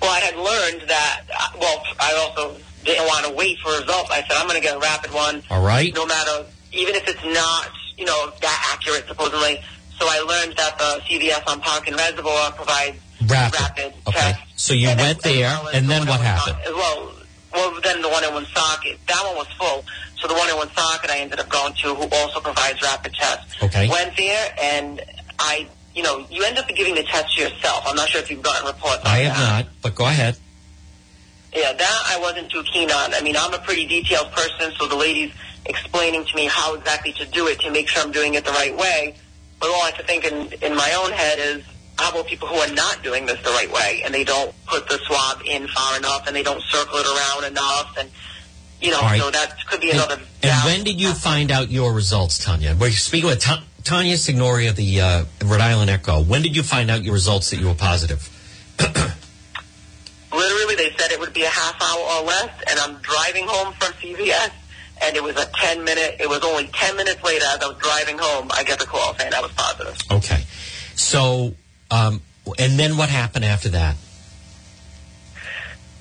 Well, I had learned that. uh, Well, I also didn't want to wait for results. I said I'm going to get a rapid one. All right. No matter, even if it's not, you know, that accurate supposedly. So I learned that the CVS on Park and Reservoir provides Rapid. rapid Okay. tests. So you And went there, well and the then one what happened? Well, well, then the one in Woonsocket, that one was full. So the one in Woonsocket I ended up going to, who also provides rapid tests. Okay. Went there, and I, you know, you end up giving the test to yourself. I'm not sure if you've gotten reports. I have that. not, but go ahead. Yeah, that I wasn't too keen on. I mean, I'm a pretty detailed person, so the lady's explaining to me how exactly to do it to make sure I'm doing it the right way. But all I could think in, in my own head is, how about people who are not doing this the right way and they don't put the swab in far enough and they don't circle it around enough and, you know, right. so that could be And, another... and when did you find out your results, Tanya? We're speaking with Ta- Tanya Signori of the uh, Rhode Island Echo. When did you find out your results that you were positive? Literally, they said it would be a half hour or less, and I'm driving home from CVS, and it was a 10 minute, it was only 10 minutes later as I was driving home, I get the call saying I was positive. Okay. So, um, and then what happened after that?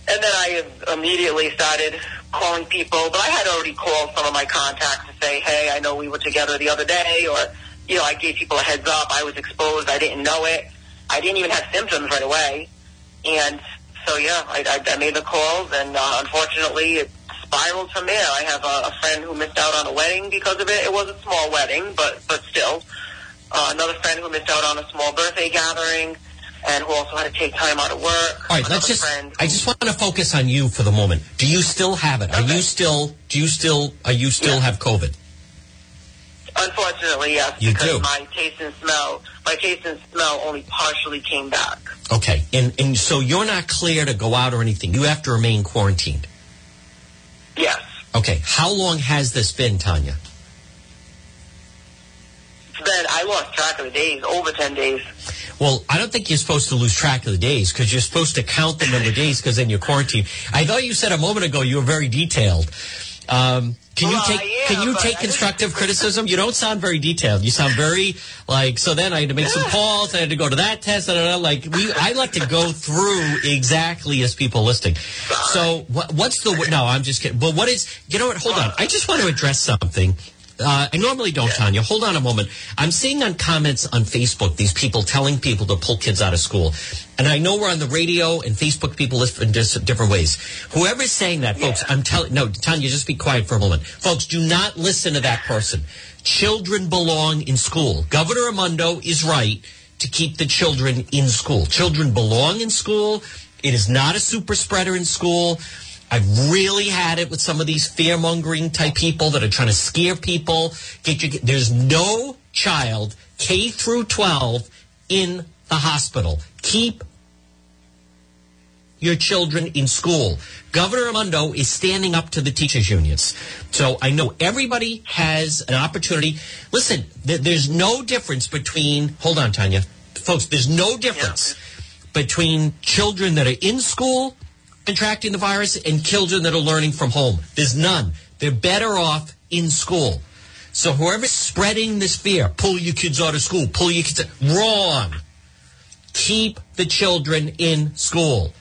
And then I immediately started calling people, but I had already called some of my contacts to say, hey, I know we were together the other day, or, you know, I gave people a heads up. I was exposed. I didn't know it. I didn't even have symptoms right away. And so, yeah, I, I, I made the calls, and uh, unfortunately, it spiraled from there. I have a, a friend who missed out on a wedding because of it. It was a small wedding, but, but still. Uh, another friend who missed out on a small birthday gathering, and who also had to take time out of work. All right, let's just. I just want to focus on you for the moment. Do you still have it? Are you still? Do you still? Are you still have COVID? Unfortunately, yes, You because do. my taste and smell, my taste and smell only partially came back. Okay, and and so you're not clear to go out or anything. You have to remain quarantined. Yes. Okay, how long has this been, Tanya? Then I lost track of the days, over 10 days. Well, I don't think you're supposed to lose track of the days because you're supposed to count the number of days because then you're quarantined. I thought you said a moment ago you were very detailed. Um, can you Well, take Can you take constructive criticism? You don't sound very detailed. You sound very like. So then I had to make some calls. I had to go to that test. Da, da, da, like we, I like to go through exactly as people listing. So what, what's the no? I'm just kidding. But what is? You know what? Hold on. I just want to address something. Uh, I normally don't, Tanya. Hold on a moment. I'm seeing on comments on Facebook these people telling people to pull kids out of school. And I know we're on the radio and Facebook people listen in dis- different ways. Whoever's saying that, folks, I'm telling, no, Tanya, just be quiet for a moment. Folks, do not listen to that person. Children belong in school. Governor Raimondo is right to keep the children in school. Children belong in school. It is not a super spreader in school. I've really had it with some of these fear mongering type people that are trying to scare people. Get you, there's no child K through 12 in the hospital. Keep your children in school. Governor Raimondo is standing up to the teachers unions. So I know everybody has an opportunity. Listen, th- there's no difference between, hold on, Tanya. Folks, there's no difference between children that are in school contracting the virus and children that are learning from home. There's none. They're better off in school. So whoever's spreading this fear, pull your kids out of school, pull your kids out, wrong. Keep the children in school.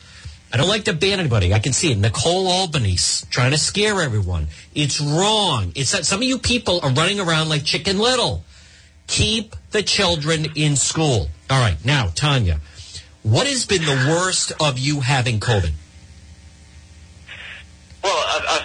I don't like to ban anybody. I can see it. Nicole Albany's trying to scare everyone. It's wrong. It's that some of you people are running around like Chicken Little. Keep the children in school. All right. Now, Tanya, what has been the worst of you having COVID?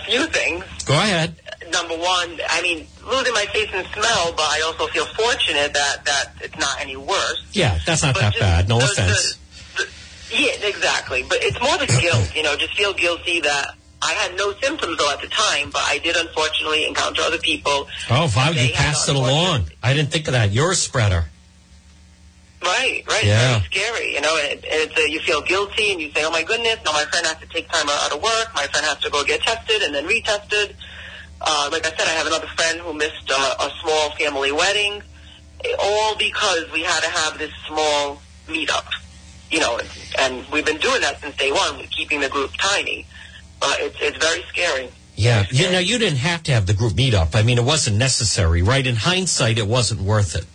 Well, a, a few things. Go ahead. Number one, I mean, losing my taste and smell, but I also feel fortunate that, that it's not any worse. Yeah, that's not But that bad. No the- offense. the- the- yeah, exactly. But it's more the guilt, you know, just feel guilty that I had no symptoms though at the time, but I did unfortunately encounter other people. Oh, wow, you passed it along. I didn't think of that. You're a spreader. Right, right. Yeah. It's very scary, you know. And, it's, uh, you feel guilty, and you say, "Oh my goodness, now my friend has to take time out of work. My friend has to go get tested and then retested." Uh, like I said, I have another friend who missed uh, a small family wedding, eh, all because we had to have this small meetup. You know, and we've been doing that since day one, keeping the group tiny. But it's it's very scary. Yeah, you know, you didn't have to have the group meetup. I mean, it wasn't necessary, right? In hindsight, it wasn't worth it.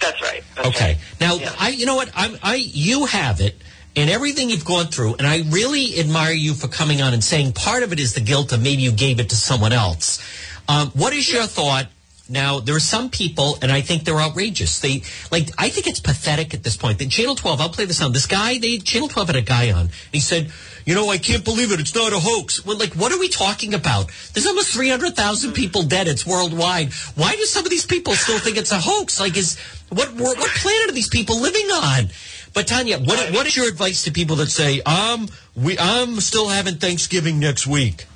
That's right. That's Okay. right. Now, Yeah. I, you know what? I'm, I, you have it and everything you've gone through, and I really admire you for coming on and saying part of it is the guilt of maybe you gave it to someone else. Um, what is your thought? Now, there are some people, and I think they're outrageous. They like. I think it's pathetic at this point. That Channel 12. I'll play this on. This guy, they Channel 12 had a guy on. He said, "You know, I can't believe it. It's not a hoax." Well, like, what are we talking about? There's almost 300,000 people dead. It's worldwide. Why do some of these people still think it's a hoax? Like, is what what planet are these people living on? But Tanya, what what is your advice to people that say, "Um, we I'm still having Thanksgiving next week"?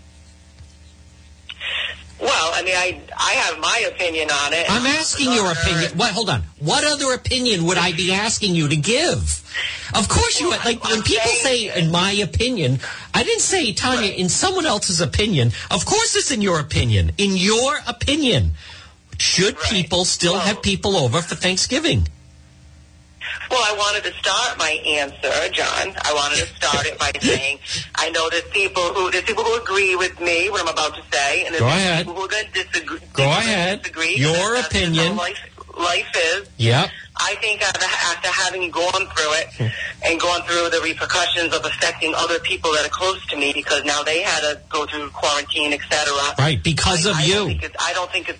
Well, I mean, I I have my opinion on it. I'm asking your opinion. What? Hold on. What other opinion would I be asking you to give? Of course you like when people say "in my opinion." I didn't say Tanya in someone else's opinion. Of course, it's in your opinion. In your opinion, should people still have people over for Thanksgiving? Well, I wanted to start my answer, John. I wanted to start it by saying I know there's people who there's people who agree with me what I'm about to say, and there's Go ahead. people who are going to disagree. Go ahead. Disagree. Your opinion. Life, life is. Yep. I think after, having gone through it hmm. and gone through the repercussions of affecting other people that are close to me because now they had to go through quarantine, etc. Right, because I, of I you. Don't I don't think it's.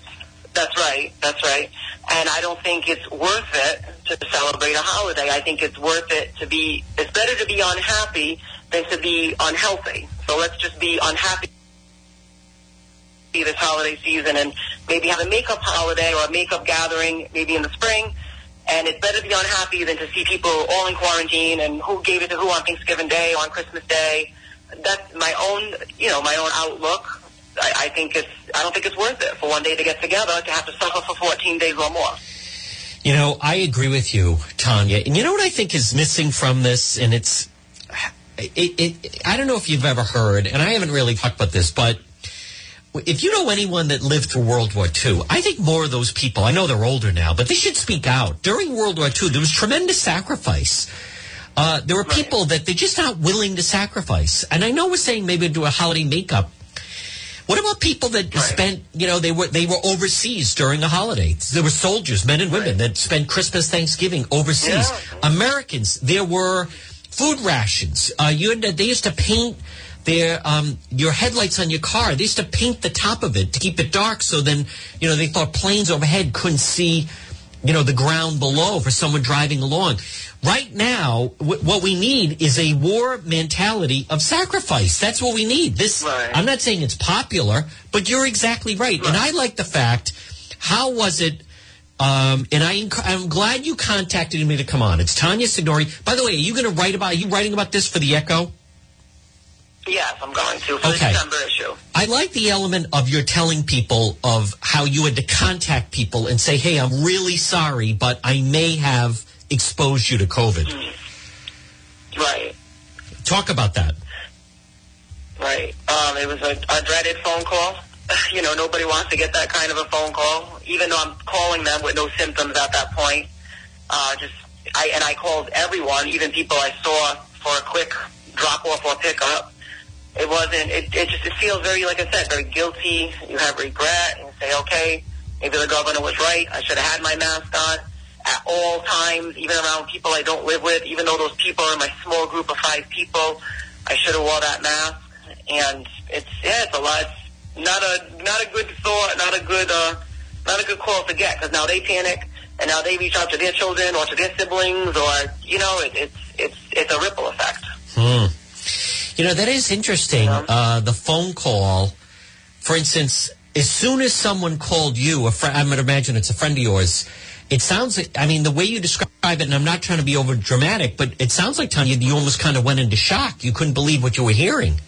That's right. That's right. And I don't think it's worth it to celebrate a holiday. I think it's worth it to be. It's better to be unhappy than to be unhealthy. So let's just be unhappy this holiday season and maybe have a makeup holiday or a makeup gathering maybe in the spring. And it's better to be unhappy than to see people all in quarantine and who gave it to who on Thanksgiving Day on Christmas Day. That's my own, you know, my own outlook. I, I think it's, I don't think it's worth it for one day to get together to have to suffer for 14 days or more. You know, I agree with you, Tanya. And you know what I think is missing from this, and it's, it, it, I don't know if you've ever heard, and I haven't really talked about this, but if you know anyone that lived through World War II, I think more of those people, I know they're older now, but they should speak out. During World War II, there was tremendous sacrifice. Uh, there were people that they're just not willing to sacrifice. And I know we're saying maybe do a holiday makeup. What about people that spent, you know, they were they were overseas during the holidays? There were soldiers, men and women, that spent Christmas, Thanksgiving overseas. Americans, there were food rations. Uh, you had, they used to paint their um, your headlights on your car. They used to paint the top of it to keep it dark, so then you know they thought planes overhead couldn't see, you know, the ground below for someone driving along. Right now, w- what we need is a war mentality of sacrifice. That's what we need. This, Right. I'm not saying it's popular, but you're exactly right. And I like the fact, how was it? Um, and I, I'm glad you contacted me to come on. It's Tanya Signori. By the way, are you going to write about? Are you writing about this for the Echo? Yes, I'm going to for Okay. the December issue. I like the element of your telling people of how you had to contact people and say, "Hey, I'm really sorry, but I may have exposed you to COVID." Right. Talk about that. Right. Um, it was a, a dreaded phone call. You know, nobody wants to get that kind of a phone call, even though I'm calling them with no symptoms at that point. Uh, just, I and I called everyone, even people I saw for a quick drop off or pickup. It wasn't. It, it just it feels very, like I said, very guilty. You have regret and you say, okay, maybe the governor was right. I should have had my mask on at all times, even around people I don't live with. Even though those people are in my small group of five people, I should have wore that mask. And it's yeah, it's a lot. It's not a not a good thought, not a good uh, not a good call to get because now they panic and now they reach out to their children or to their siblings or you know it, it's it's it's a ripple effect. Hmm. You know, that is interesting. Uh, the phone call, for instance, as soon as someone called you, a friend, I would imagine it's a friend of yours, it sounds like, I mean, the way you describe it, and I'm not trying to be over dramatic, but it sounds like, Tanya, you almost kind of went into shock. You couldn't believe what you were hearing.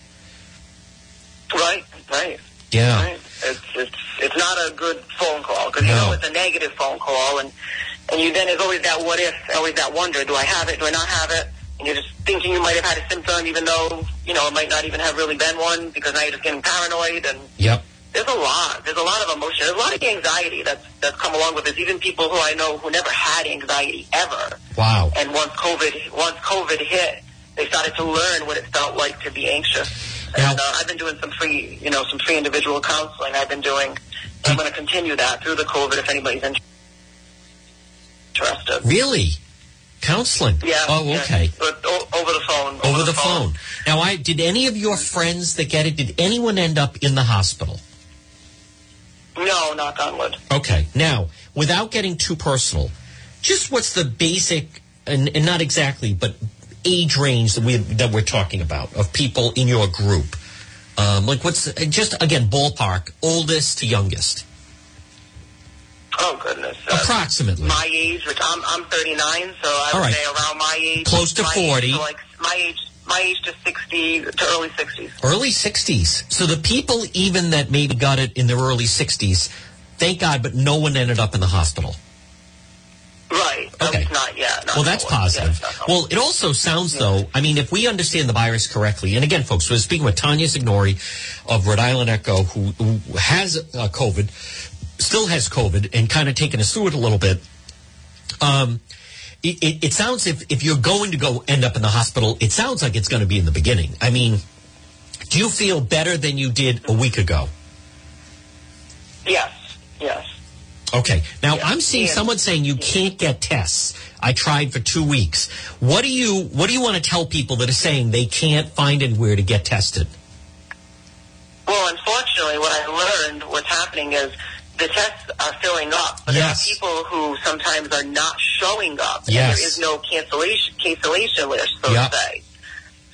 Right, right. Yeah. Right. It's it's it's not a good phone call because you know it's a negative phone call, and and you then there's always that what if, always that wonder: do I have it? Do I not have it? And you're just thinking you might have had a symptom, even though you know it might not even have really been one, because now you're just getting paranoid. And Yep. There's a lot, there's a lot of emotion, there's a lot of anxiety that's that's come along with this. Even people who I know who never had anxiety ever, Wow. and once COVID once COVID hit, they started to learn what it felt like to be anxious. Now- and uh, I've been doing some free, you know, some free individual counseling. I've been doing. I'm going to continue that through the COVID if anybody's interested. Really? Counseling? Yeah. Oh, okay. But over the phone. Over, the, phone. Now, I did any of your friends that get it? Did anyone end up in the hospital? No, knock on wood. Okay. Now, without getting too personal, just what's the basic, and, and not exactly, but age range that we that we're talking about of people in your group? Um, like, what's just again ballpark, oldest to youngest, Oh goodness. Uh, approximately. my age, which I'm I'm 39, so I would right. say around my age, Close to my age 40. like my age, my age to 60 to early 60s. early 60s. So the people even that maybe got it in their early 60s, thank God, but no one ended up in the hospital. Right. Okay. not yet. Not Well, that's positive. Well, it also sounds though, I mean, if we understand the virus correctly, and again, folks, we're speaking with Tanya Signori of Rhode Island Echo, who, who has uh, COVID, still has COVID, and kind of taking us through it a little bit. Um, it, it, it sounds if, if you're going to go end up in the hospital, it sounds like it's going to be in the beginning. I mean, do you feel better than you did a week ago? yes, yes. Okay. Now Yeah. I'm seeing Yeah. someone saying you can't get tests. I tried for two weeks. What do you What do you want to tell people that are saying they can't find anywhere to get tested? Well, unfortunately, what I learned what's happening is the tests are filling up, but Yes. there are people who sometimes are not showing up. and Yes. there is no cancellation cancellation list, so Yep. to say.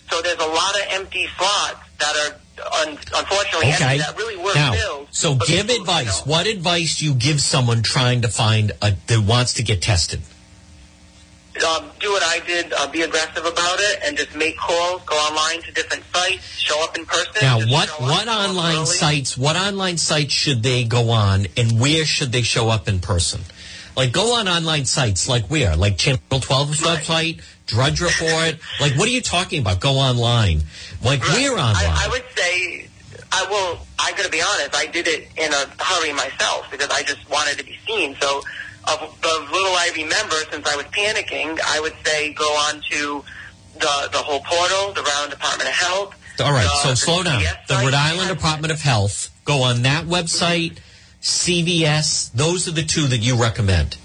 So there's a lot of empty slots that are un- unfortunately Okay. empty that really were Now, filled. so give advice. What advice do you give someone trying to find a that wants to get tested? Um, do what I did, uh, be aggressive about it, and just make calls, go online to different sites, show up in person. Now, what what up online sites? What online sites should they go on, and where should they show up in person? Like, go on online sites like where? Like Channel 12's Right. website, Drudge Report. like, what are you talking about? Go online. Like, Right. where online? I, I would say, I will. I got to be honest. I did it in a hurry myself because I just wanted to be seen. So, of the little I remember, since I was panicking, I would say go on to the the whole portal, the Rhode Island Department of Health. All right, the- so slow down. The Rhode Island Department of Health. Go on that website. CVS. Those are the two that you recommend.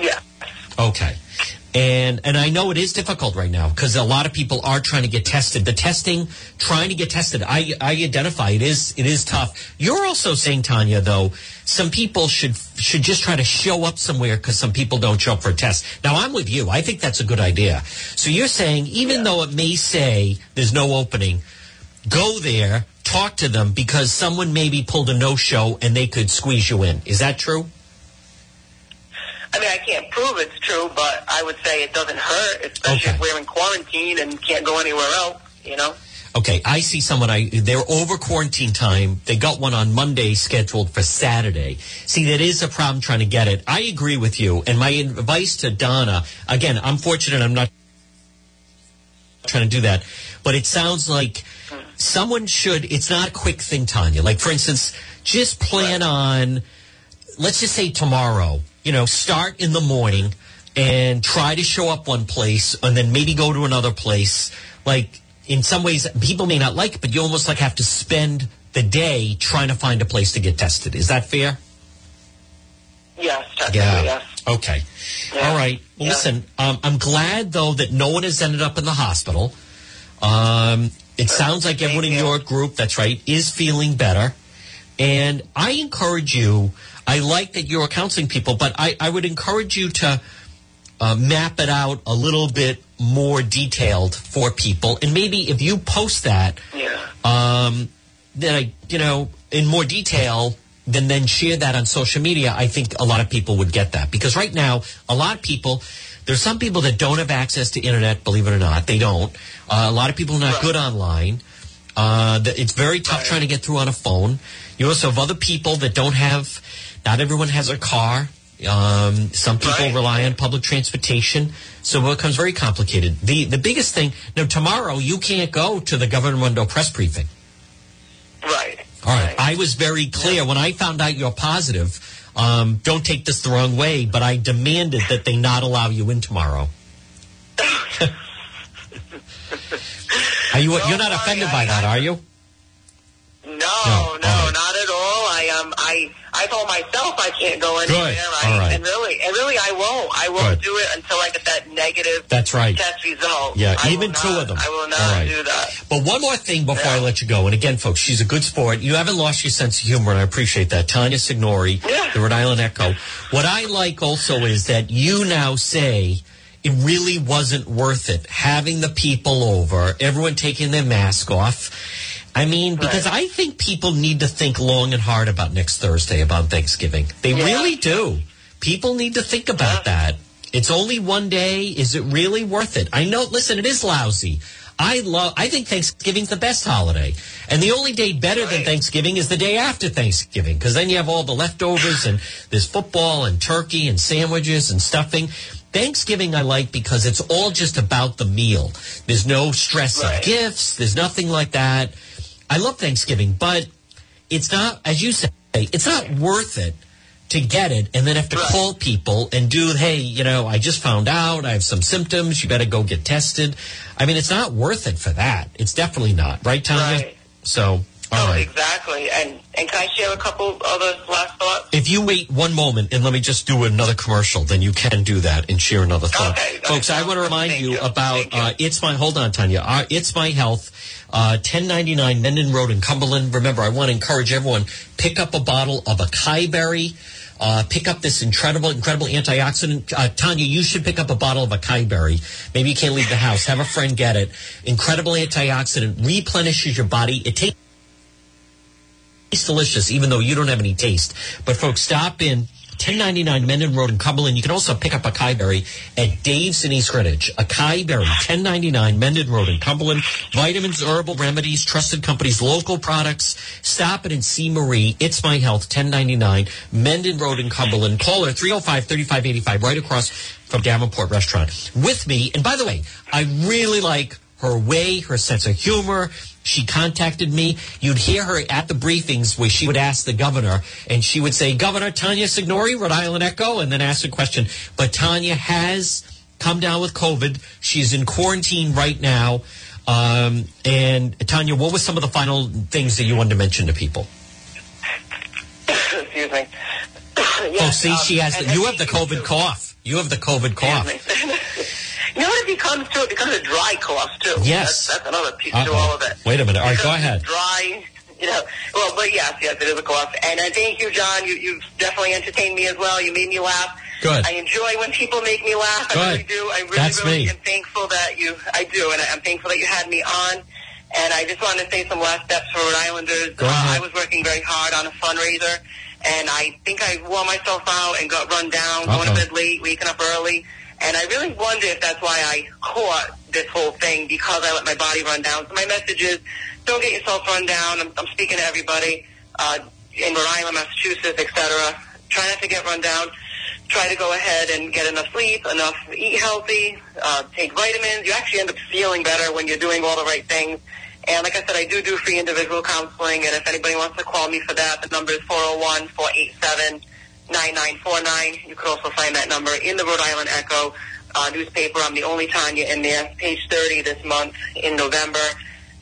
Yeah. Okay. And and I know it is difficult right now because a lot of people are trying to get tested. The testing, trying to get tested, I I identify it is it is tough. You're also saying, Tanya, though, some people should should just try to show up somewhere because some people don't show up for a test. Now I'm with you. I think that's a good idea. So you're saying even though it may say there's no opening, go there, talk to them because someone maybe pulled a no show and they could squeeze you in. Is that true? I mean, I can't prove it's true, but I would say it doesn't hurt, especially Okay. if we're in quarantine and can't go anywhere else. You know. Okay, I see someone. I they're over quarantine time. They got one on Monday scheduled for Saturday. See, that is a problem trying to get it. I agree with you. And my advice to Donna, again, I'm fortunate. I'm not trying to do that, but it sounds like someone should. It's not a quick thing, Tanya. Like for instance, just plan on. Let's just say tomorrow. You know, start in the morning and try to show up one place, and then maybe go to another place. Like in some ways, people may not like it, but you almost like have to spend the day trying to find a place to get tested. Is that fair? Yes. Technically, yes. Okay. Yeah. All right. Well, Yeah. listen, um, I'm glad though that no one has ended up in the hospital. Um, it sounds like everyone in your group, that's right, is feeling better. And I encourage you, I like that you're counseling people, but I, I would encourage you to uh, map it out a little bit more detailed for people. And maybe if you post that, Yeah. um, then I, you know, in more detail, then then share that on social media. I think a lot of people would get that because right now, a lot of people, there's some people that don't have access to internet. Believe it or not, they don't. Uh, a lot of people are not good online. Uh, it's very tough Right. trying to get through on a phone. You also have other people that don't have. Not everyone has a car. Um, some people Right. rely on public transportation, so it becomes very complicated. The the biggest thing now tomorrow you can't go to the Governor Raimondo press briefing. Right. All right. I was very clear when I found out you're positive. Um, don't take this the wrong way, but I demanded that they not allow you in tomorrow. I Are you? You're not offended by that, are you? No, No, no, right. not at all. I um, I I told myself I can't go anywhere. Good. I, All right. And really, and really, I won't. I won't Good. do it until I get that negative That's right. test result. Yeah, I even two not- of them. I will not right. do that. But one more thing before I let you go. And again, folks, she's a good sport. You haven't lost your sense of humor, and I appreciate that. Tanya Signori, Yeah. the Rhode Island Echo. What I like also is that you now say it really wasn't worth it having the people over, everyone taking their mask off. I mean, because I think people need to think long and hard about next Thursday, about Thanksgiving. They Yeah. really do. People need to think about that. It's only one day. Is it really worth it? I know, listen, it is lousy. I love, I think Thanksgiving's the best holiday. And the only day better than Thanksgiving is the day after Thanksgiving, because then you have all the leftovers and there's football and turkey and sandwiches and stuffing. Thanksgiving I like because it's all just about the meal. There's no stress Right. of gifts. There's nothing like that. I love Thanksgiving, but it's not, as you say, it's not worth it to get it and then have to Right. call people and do, hey, you know, I just found out I have some symptoms. You better go get tested. I mean, it's not worth it for that. It's definitely not. Right, Tanya? Right. So, all Oh, right. exactly. And and can I share a couple other last thoughts? If you wait one moment and let me just do another commercial, then you can do that and share another thought. Okay, okay. Folks, I want to remind Thank you, you. about uh, It's My, hold on, Tanya, uh, It's My Health, uh, 1099 Mendon Road in Cumberland. Remember, I want to encourage everyone, pick up a bottle of acai berry. Uh, pick up this incredible, incredible antioxidant. Uh, Tanya, you should pick up a bottle of acai berry. Maybe you can't leave the house. Have a friend get it. Incredible antioxidant replenishes your body. It takes it's delicious, even though you don't have any taste. But folks, stop in 1099 Mendon Road in Cumberland. You can also pick up acai berry at Dave's in East Greenwich. Acai berry, 1099 Mendon Road in Cumberland. Vitamins, herbal remedies, trusted companies, local products. Stop it and see Marie. It's My Health, 1099 Mendon Road in Cumberland. Call her 305-3585 right across from Davenport Restaurant with me. And by the way, I really like her way, her sense of humor. She contacted me. You'd hear her at the briefings where she would ask the governor, and she would say, Governor Tanya Signori, Rhode Island Echo, and then ask a question. But Tanya has come down with COVID. She's in quarantine right now. Um, and Tanya, what were some of the final things that you wanted to mention to people? Excuse me. oh, see, um, she has. The, you have the COVID cough. You have the COVID cough. you know what it becomes too? It becomes a dry cough too. Yes. That's, that's another piece to Uh-oh. all of it. Wait a minute. All right, go ahead. Dry. You know, well, but yes, yes, it is a cough. And I thank you, John. You, you've definitely entertained me as well. You made me laugh. Good. I enjoy when people make me laugh. Good. I really do. I really, That's really me. am thankful that you. I do, and I'm thankful that you had me on. And I just wanted to say some last steps for Rhode Islanders. Go Uh. I was working very hard on a fundraiser, and I think I wore myself out and got run down, going Uh-oh. to bed late, waking up early. And I really wonder if that's why I caught this whole thing because I let my body run down. So my message is, don't get yourself run down. I'm, I'm speaking to everybody uh, in Rhode Island, Massachusetts, etc. Try not to get run down. Try to go ahead and get enough sleep, enough eat healthy, uh, take vitamins. You actually end up feeling better when you're doing all the right things. And like I said, I do do free individual counseling. And if anybody wants to call me for that, the number is 401 487 9949. You could also find that number in the Rhode Island Echo uh, newspaper. I'm the only Tanya in there, page 30 this month in November.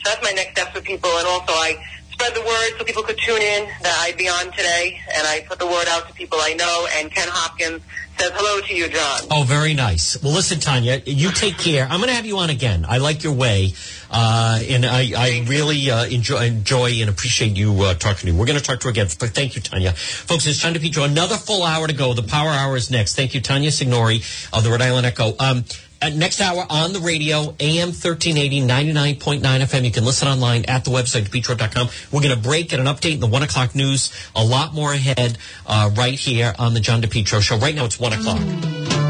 So that's my next step for people. And also I spread the word so people could tune in that I'd be on today. And I put the word out to people I know. And Ken Hopkins says hello to you, John. Oh, very nice. Well, listen, Tanya, you take care. I'm going to have you on again. I like your way, uh, and I, I really uh, enjoy, enjoy and appreciate you uh, talking to me. We're going to talk to her again. But thank you, Tanya. Folks, it's John DePetro. Another full hour to go. The Power Hour is next. Thank you, Tanya Signori of the Rhode Island Echo. Um, next hour on the radio, AM 1380, 99.9 FM. You can listen online at the website, depetro.com. We're going to break at an update in the 1 o'clock news. A lot more ahead uh, right here on the John DePetro Show. Right now, it's 1 o'clock.